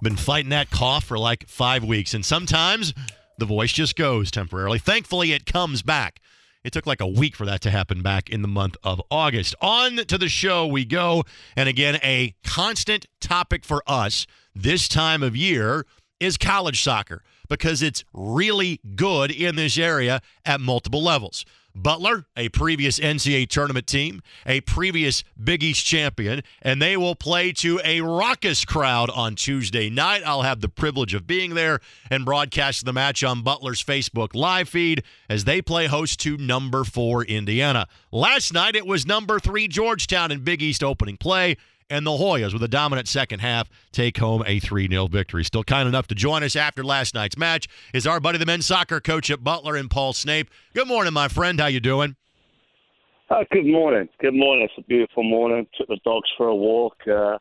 Been fighting that cough for like five weeks, and sometimes the voice just goes temporarily. Thankfully, it comes back. It took like a week for that to happen back in the month of August. On to the show we go. And again, a constant topic for us this time of year is college soccer because it's really good in this area at multiple levels. Butler, a previous NCAA tournament team, a previous Big East champion, and they will play to a raucous crowd on Tuesday night. I'll have the privilege of being there and broadcast the match on Butler's Facebook live feed as they play host to number four Indiana. Last night it was number three Georgetown in Big East opening play and the Hoyas, with a dominant second half, take home a 3 0 victory. Still kind enough to join us after last night's match is our buddy, the men's soccer coach at Butler, and Paul Snape. Good morning, my friend. How you doing? Uh, good morning. Good morning. It's a beautiful morning. Took the dogs for a walk. Uh,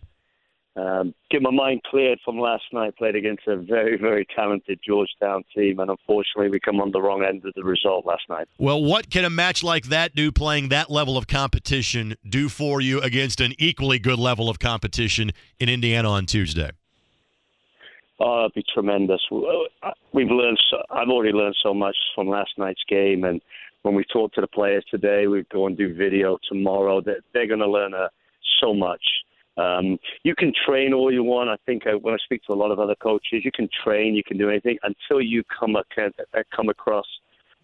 um, get my mind cleared from last night. Played against a very, very talented Georgetown team, and unfortunately, we come on the wrong end of the result last night. Well, what can a match like that do? Playing that level of competition do for you against an equally good level of competition in Indiana on Tuesday? Oh, it'd be tremendous. Uh, we've learned. So, I've already learned so much from last night's game, and when we talk to the players today, we go and do video tomorrow. That they're, they're going to learn uh, so much um, you can train all you want. I think uh, when I speak to a lot of other coaches, you can train, you can do anything until you come, a, come across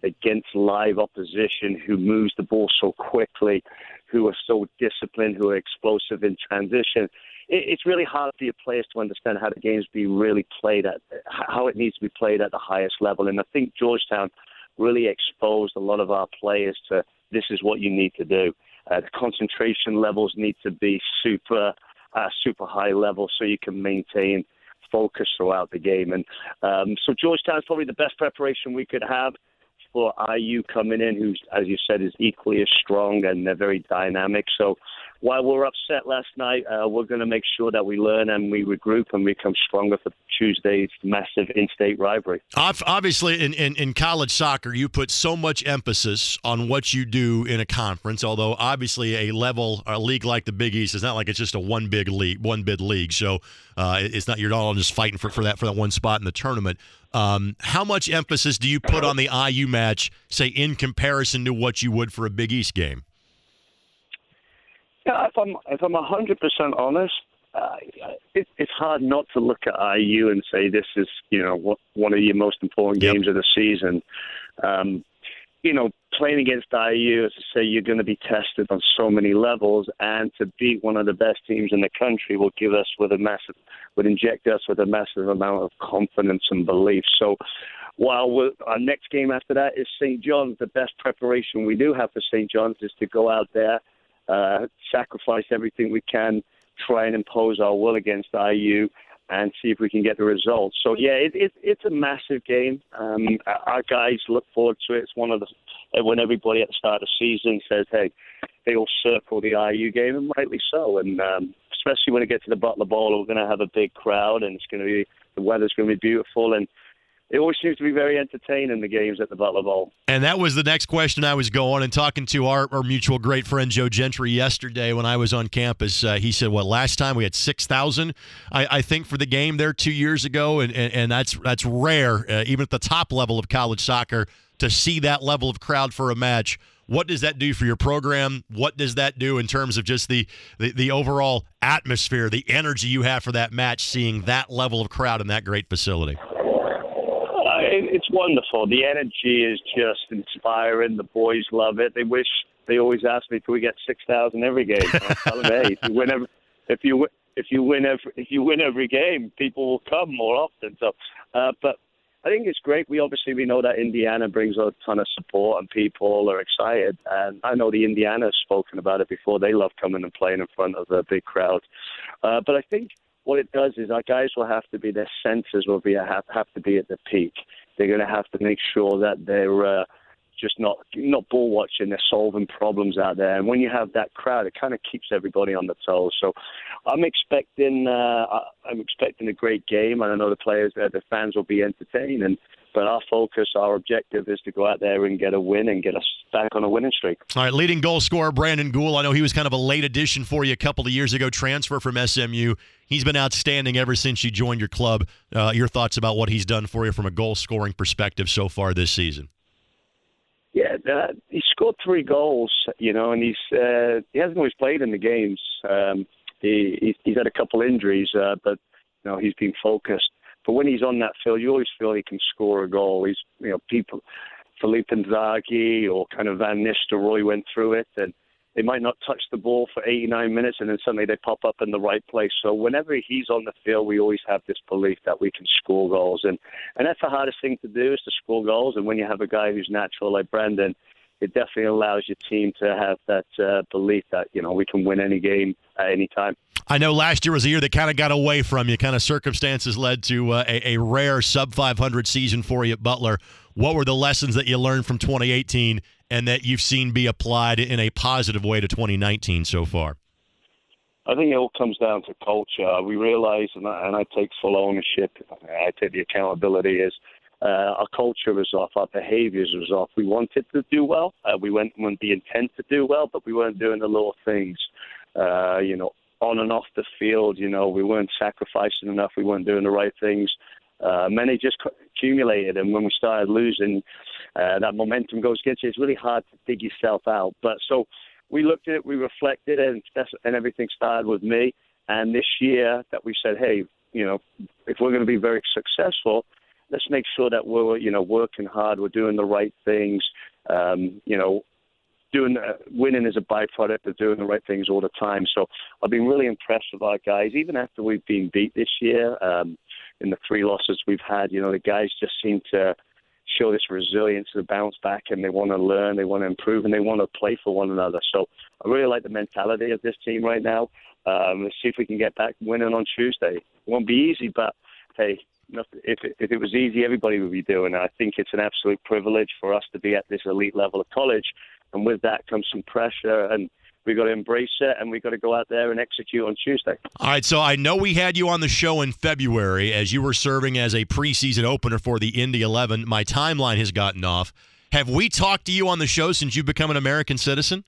against live opposition who moves the ball so quickly, who are so disciplined, who are explosive in transition. It, it's really hard for your players to understand how the game's be really played at, how it needs to be played at the highest level. And I think Georgetown really exposed a lot of our players to this is what you need to do. Uh, the concentration levels need to be super, uh, super high level so you can maintain focus throughout the game. And um, so Georgetown is probably the best preparation we could have for IU coming in, who's, as you said, is equally as strong and they're very dynamic. So while we're upset last night, uh, we're going to make sure that we learn and we regroup and become stronger for Tuesday's massive in-state rivalry. Obviously, in, in, in college soccer, you put so much emphasis on what you do in a conference. Although obviously, a level, a league like the Big East is not like it's just a one big league, one bid league. So uh, it's not you're all just fighting for, for that for that one spot in the tournament. Um, how much emphasis do you put on the IU match, say, in comparison to what you would for a Big East game? Yeah, if I'm if I'm hundred percent honest, uh, it, it's hard not to look at IU and say this is you know one of your most important games yep. of the season. Um, you know, playing against IU, as I say, you're going to be tested on so many levels, and to beat one of the best teams in the country will give us with a massive, would inject us with a massive amount of confidence and belief. So, while our next game after that is St. John's, the best preparation we do have for St. John's is to go out there uh, sacrifice everything we can, try and impose our will against IU, and see if we can get the results. So yeah, it, it, it's a massive game. Um, our guys look forward to it. It's one of the when everybody at the start of the season says, "Hey," they all circle the IU game, and rightly so. And um, especially when it gets to the Butler Bowl, we're going to have a big crowd, and it's going to be the weather's going to be beautiful, and it always seems to be very entertaining the games at the Butler Bowl. And that was the next question I was going and talking to our, our mutual great friend Joe Gentry yesterday when I was on campus. Uh, he said, "What last time we had six thousand, I, I, think, for the game there two years ago, and and, and that's that's rare, uh, even at the top level of college soccer, to see that level of crowd for a match." What does that do for your program? What does that do in terms of just the, the, the overall atmosphere, the energy you have for that match, seeing that level of crowd in that great facility? It's wonderful. The energy is just inspiring. The boys love it. They wish they always ask me, "Can we get six thousand every game?" I tell them, "Hey, if you win every, if you if you win every if you win every game, people will come more often." So, uh, but I think it's great. We obviously we know that Indiana brings a ton of support and people are excited. And I know the Indiana has spoken about it before. They love coming and playing in front of a big crowd. Uh, but I think what it does is our guys will have to be their senses will be have, have to be at the peak. They're going to have to make sure that they're uh, just not not ball watching. They're solving problems out there, and when you have that crowd, it kind of keeps everybody on the toes. So, I'm expecting uh, I'm expecting a great game, and I know the players, uh, the fans will be entertained. And but our focus, our objective is to go out there and get a win and get us back on a winning streak. All right, leading goal scorer Brandon Gould. I know he was kind of a late addition for you a couple of years ago, transfer from SMU. He's been outstanding ever since you joined your club. Uh, your thoughts about what he's done for you from a goal scoring perspective so far this season? Yeah, uh, he scored three goals, you know, and he's uh, he hasn't always played in the games. Um, he, he's had a couple injuries, uh, but you know he's been focused. But when he's on that field, you always feel he can score a goal. He's, you know, people, Filip Inzaghi or kind of Van Nistelrooy went through it, and they might not touch the ball for 89 minutes, and then suddenly they pop up in the right place. So whenever he's on the field, we always have this belief that we can score goals, and and that's the hardest thing to do is to score goals. And when you have a guy who's natural like Brandon, it definitely allows your team to have that uh, belief that you know we can win any game at any time. I know last year was a year that kind of got away from you. Kind of circumstances led to uh, a, a, rare sub 500 season for you at Butler. What were the lessons that you learned from 2018 and that you've seen be applied in a positive way to 2019 so far? I think it all comes down to culture. We realize, and I, and I take full ownership, I take the accountability, is uh, our culture was off, our behaviors was off. We wanted to do well. Uh, we went with the intent to do well, but we weren't doing the little things. Uh, you know, on and off the field. You know, we weren't sacrificing enough. We weren't doing the right things. Uh, many just accumulated, and when we started losing, uh, that momentum goes against you. It's really hard to dig yourself out. But so we looked at it, we reflected, and and everything started with me. And this year, that we said, hey, you know, if we're going to be very successful, let's make sure that we're you know working hard, we're doing the right things. Um, you know, doing uh, winning is a byproduct of doing the right things all the time. So I've been really impressed with our guys, even after we've been beat this year um, in the three losses we've had. You know, the guys just seem to show this resilience to bounce back, and they want to learn, they want to improve, and they want to play for one another. So I really like the mentality of this team right now. Um, let's see if we can get back winning on Tuesday. It won't be easy, but hey, if it, if it was easy, everybody would be doing it. I think it's an absolute privilege for us to be at this elite level of college, and with that comes some pressure and we've got to embrace it and we've got to go out there and execute on Tuesday. All right, so I know we had you on the show in February as you were serving as a preseason opener for the Indy 11. My timeline has gotten off. Have we talked to you on the show since you've become an American citizen?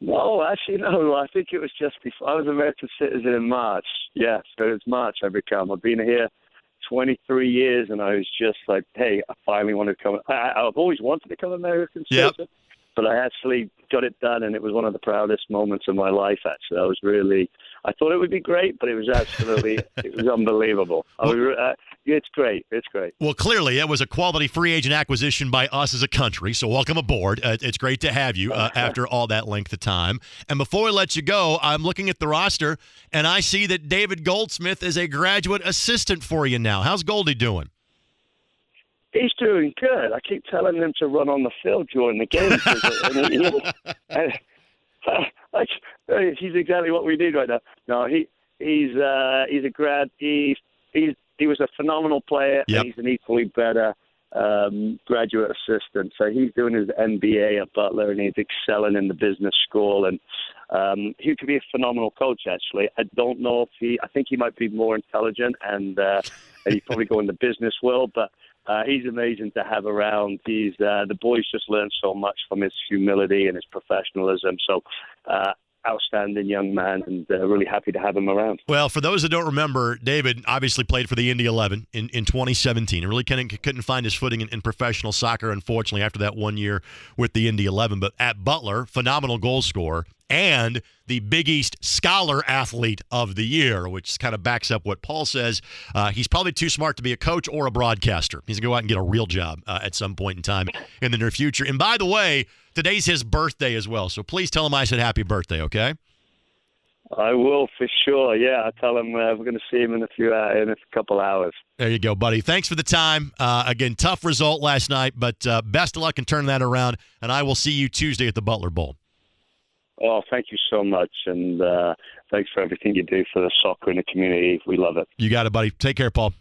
No, actually, no. I think it was just before I was an American citizen in March. Yes, so it's March I become. I've been here 23 years, and I was just like, hey, I finally want to come. I, I've always wanted to become American citizen. Yep but I actually got it done, and it was one of the proudest moments of my life. Actually, I was really. I thought it would be great, but it was absolutely, it was unbelievable. Was, uh, it's great. It's great. Well, clearly, it was a quality free agent acquisition by us as a country. So, welcome aboard. Uh, it's great to have you uh, after all that length of time. And before we let you go, I'm looking at the roster, and I see that David Goldsmith is a graduate assistant for you now. How's Goldie doing? he's doing good. I keep telling him to run on the field during the game. and, and, uh, he's exactly what we need right now. No, he he's uh, he's a grad. He he's he was a phenomenal player. Yep. He's an equally better um, graduate assistant. So he's doing his MBA at Butler, and he's excelling in the business school. And um, he could be a phenomenal coach. Actually, I don't know if he. I think he might be more intelligent, and, uh, and he's probably go in the business world, but. Uh, he's amazing to have around. He's uh, the boys just learned so much from his humility and his professionalism. So, uh, outstanding young man, and uh, really happy to have him around. Well, for those that don't remember, David obviously played for the Indy 11 in, in 2017 and really couldn't, couldn't find his footing in, in professional soccer, unfortunately, after that one year with the Indy 11. But at Butler, phenomenal goal scorer and the Big East Scholar Athlete of the Year, which kind of backs up what Paul says. Uh, he's probably too smart to be a coach or a broadcaster. He's going to go out and get a real job uh, at some point in time in the near future. And by the way, today's his birthday as well. So please tell him I said happy birthday, okay? I will for sure. Yeah, I tell him uh, we're going to see him in a few uh, in a couple hours. There you go, buddy. Thanks for the time. Uh, again, tough result last night, but uh, best of luck in turning that around. And I will see you Tuesday at the Butler Bowl. Oh, thank you so much, and uh, thanks for everything you do for the soccer in the community. We love it. You got it, buddy. Take care, Paul.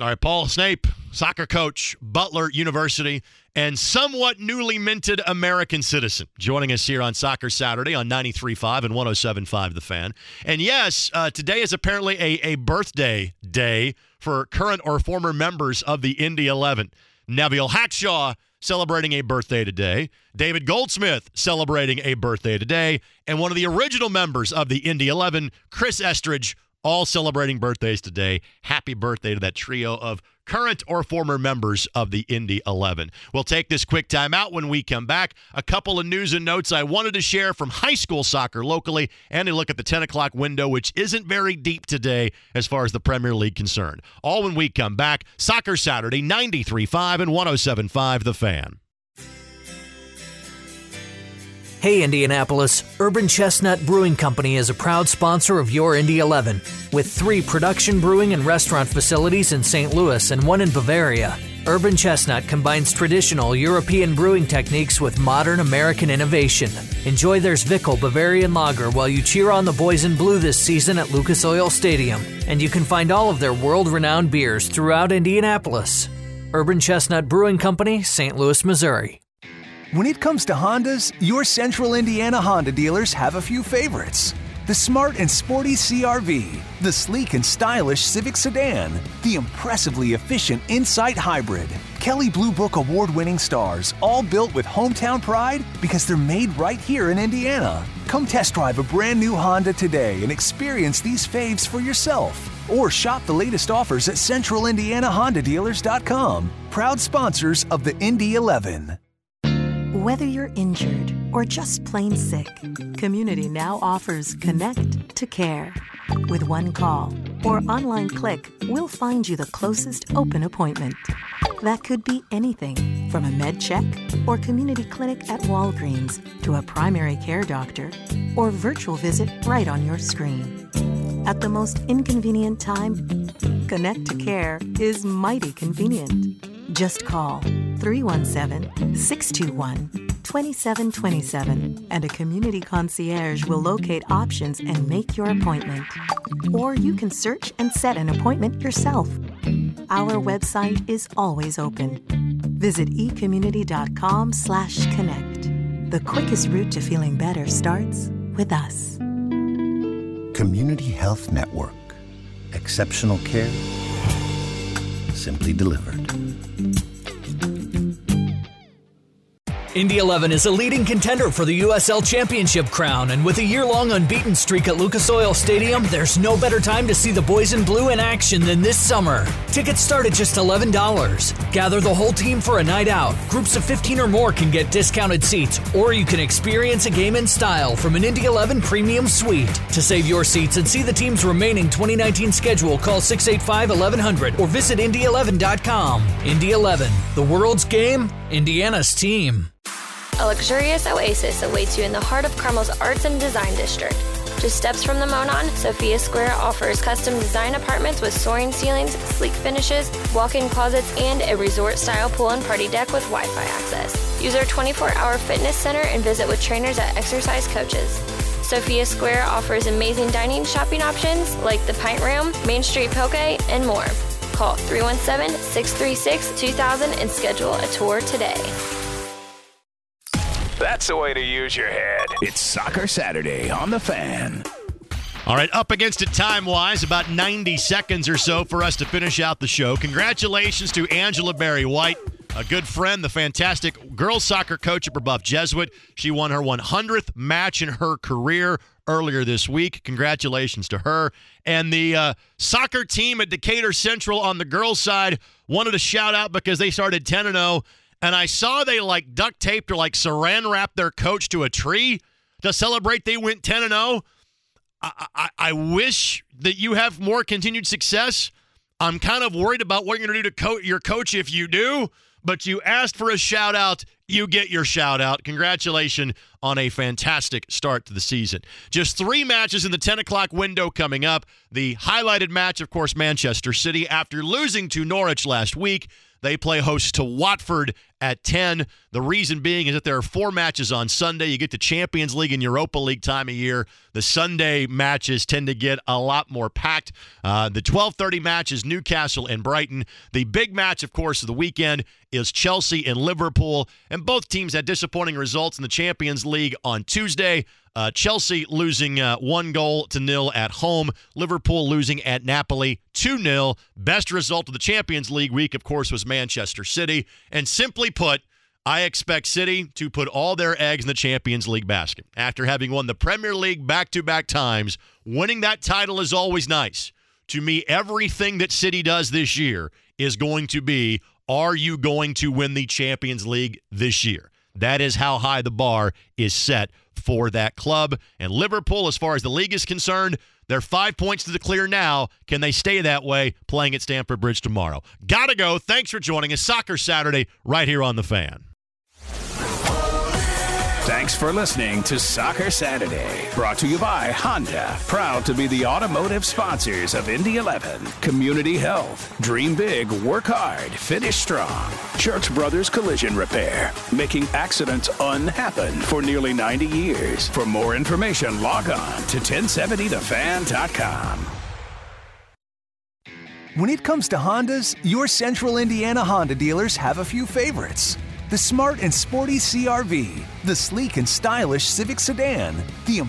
All right, Paul Snape, soccer coach, Butler University, and somewhat newly minted American citizen, joining us here on Soccer Saturday on 93.5 and 107.5 The Fan. And yes, uh, today is apparently a, a birthday day for current or former members of the Indy 11. Neveal Hackshaw celebrating a birthday today. David Goldsmith celebrating a birthday today. And one of the original members of the Indy 11, Chris Estridge, all celebrating birthdays today. Happy birthday to that trio of current or former members of the Indy 11. We'll take this quick time out when we come back. A couple of news and notes I wanted to share from high school soccer locally and a look at the 10 o'clock window, which isn't very deep today as far as the Premier League concerned. All when we come back. Soccer Saturday, 93.5 and 107.5 The Fan. Hey Indianapolis, Urban Chestnut Brewing Company is a proud sponsor of your Indy 11. With three production brewing and restaurant facilities in St. Louis and one in Bavaria, Urban Chestnut combines traditional European brewing techniques with modern American innovation. Enjoy their Zwickel Bavarian Lager while you cheer on the boys in blue this season at Lucas Oil Stadium. And you can find all of their world renowned beers throughout Indianapolis. Urban Chestnut Brewing Company, St. Louis, Missouri. When it comes to Hondas, your central Indiana Honda dealers have a few favorites. The smart and sporty CRV, the sleek and stylish Civic sedan, the impressively efficient Insight Hybrid, Kelley Blue Book award winning stars, all built with hometown pride because they're made right here in Indiana. Come test drive a brand new Honda today and experience these faves for yourself. Or shop the latest offers at centralindianahondadealers.com. Proud sponsors of the Indy 11. Whether you're injured or just plain sick, Community now offers Connect to Care. With one call or online click, we'll find you the closest open appointment. That could be anything from a med check or community clinic at Walgreens to a primary care doctor or virtual visit right on your screen. At the most inconvenient time, Connect to Care is mighty convenient. Just call 317 621 2727 and a community concierge will locate options and make your appointment. Or you can search and set an appointment yourself. Our website is always open. Visit ecommunity.com slash connect. The quickest route to feeling better starts with us. Community Health Network. Exceptional care. Simply delivered. Indy 11 is a leading contender for the USL Championship crown, and with a year long unbeaten streak at Lucas Oil Stadium, there's no better time to see the boys in blue in action than this summer. Tickets start at just $11. Gather the whole team for a night out. Groups of 15 or more can get discounted seats, or you can experience a game in style from an Indy 11 premium suite. To save your seats and see the team's remaining 2019 schedule, call 685 1100 or visit Indy11.com. Indy 11, the world's game, Indiana's team. A luxurious oasis awaits you in the heart of Carmel's Arts and Design District. Just steps from the Monon, Sophia Square offers custom design apartments with soaring ceilings, sleek finishes, walk-in closets, and a resort-style pool and party deck with Wi-Fi access. Use our 24-hour fitness center and visit with trainers at Exercise Coaches. Sophia Square offers amazing dining shopping options like the Pint Room, Main Street Poke, and more. Call 317 636 2000 and schedule a tour today. That's the way to use your head. It's Soccer Saturday on the fan. All right, up against it time wise, about 90 seconds or so for us to finish out the show. Congratulations to Angela Barry White, a good friend, the fantastic girls soccer coach at Brebeuf Jesuit. She won her 100th match in her career earlier this week. Congratulations to her. And the uh, soccer team at Decatur Central on the girls' side wanted to shout out because they started 10 0. And I saw they like duct taped or like saran wrapped their coach to a tree to celebrate they went 10 and 0. I, I, I wish that you have more continued success. I'm kind of worried about what you're going to do to co- your coach if you do, but you asked for a shout out. You get your shout out. Congratulations on a fantastic start to the season. Just three matches in the 10 o'clock window coming up. The highlighted match, of course, Manchester City. After losing to Norwich last week, they play host to Watford at 10. The reason being is that there are four matches on Sunday. You get the Champions League and Europa League time of year. The Sunday matches tend to get a lot more packed. Uh, the 12:30 match is Newcastle and Brighton. The big match, of course, of the weekend is Chelsea and Liverpool. And both teams had disappointing results in the Champions League on Tuesday. Uh, Chelsea losing uh, one goal to nil at home. Liverpool losing at Napoli 2 0. Best result of the Champions League week, of course, was Manchester City. And simply put, I expect City to put all their eggs in the Champions League basket. After having won the Premier League back to back times, winning that title is always nice. To me, everything that City does this year is going to be are you going to win the Champions League this year? That is how high the bar is set for that club. And Liverpool, as far as the league is concerned, they're five points to the clear now. Can they stay that way playing at Stamford Bridge tomorrow? Gotta go. Thanks for joining us. Soccer Saturday right here on The Fan. Thanks for listening to Soccer Saturday, brought to you by Honda, proud to be the automotive sponsors of Indy 11, Community Health, Dream Big, Work Hard, Finish Strong, Church Brothers Collision Repair, making accidents unhappen for nearly 90 years. For more information, log on to 1070thefan.com. When it comes to Hondas, your central Indiana Honda dealers have a few favorites the smart and sporty CRV, the sleek and stylish Civic sedan, the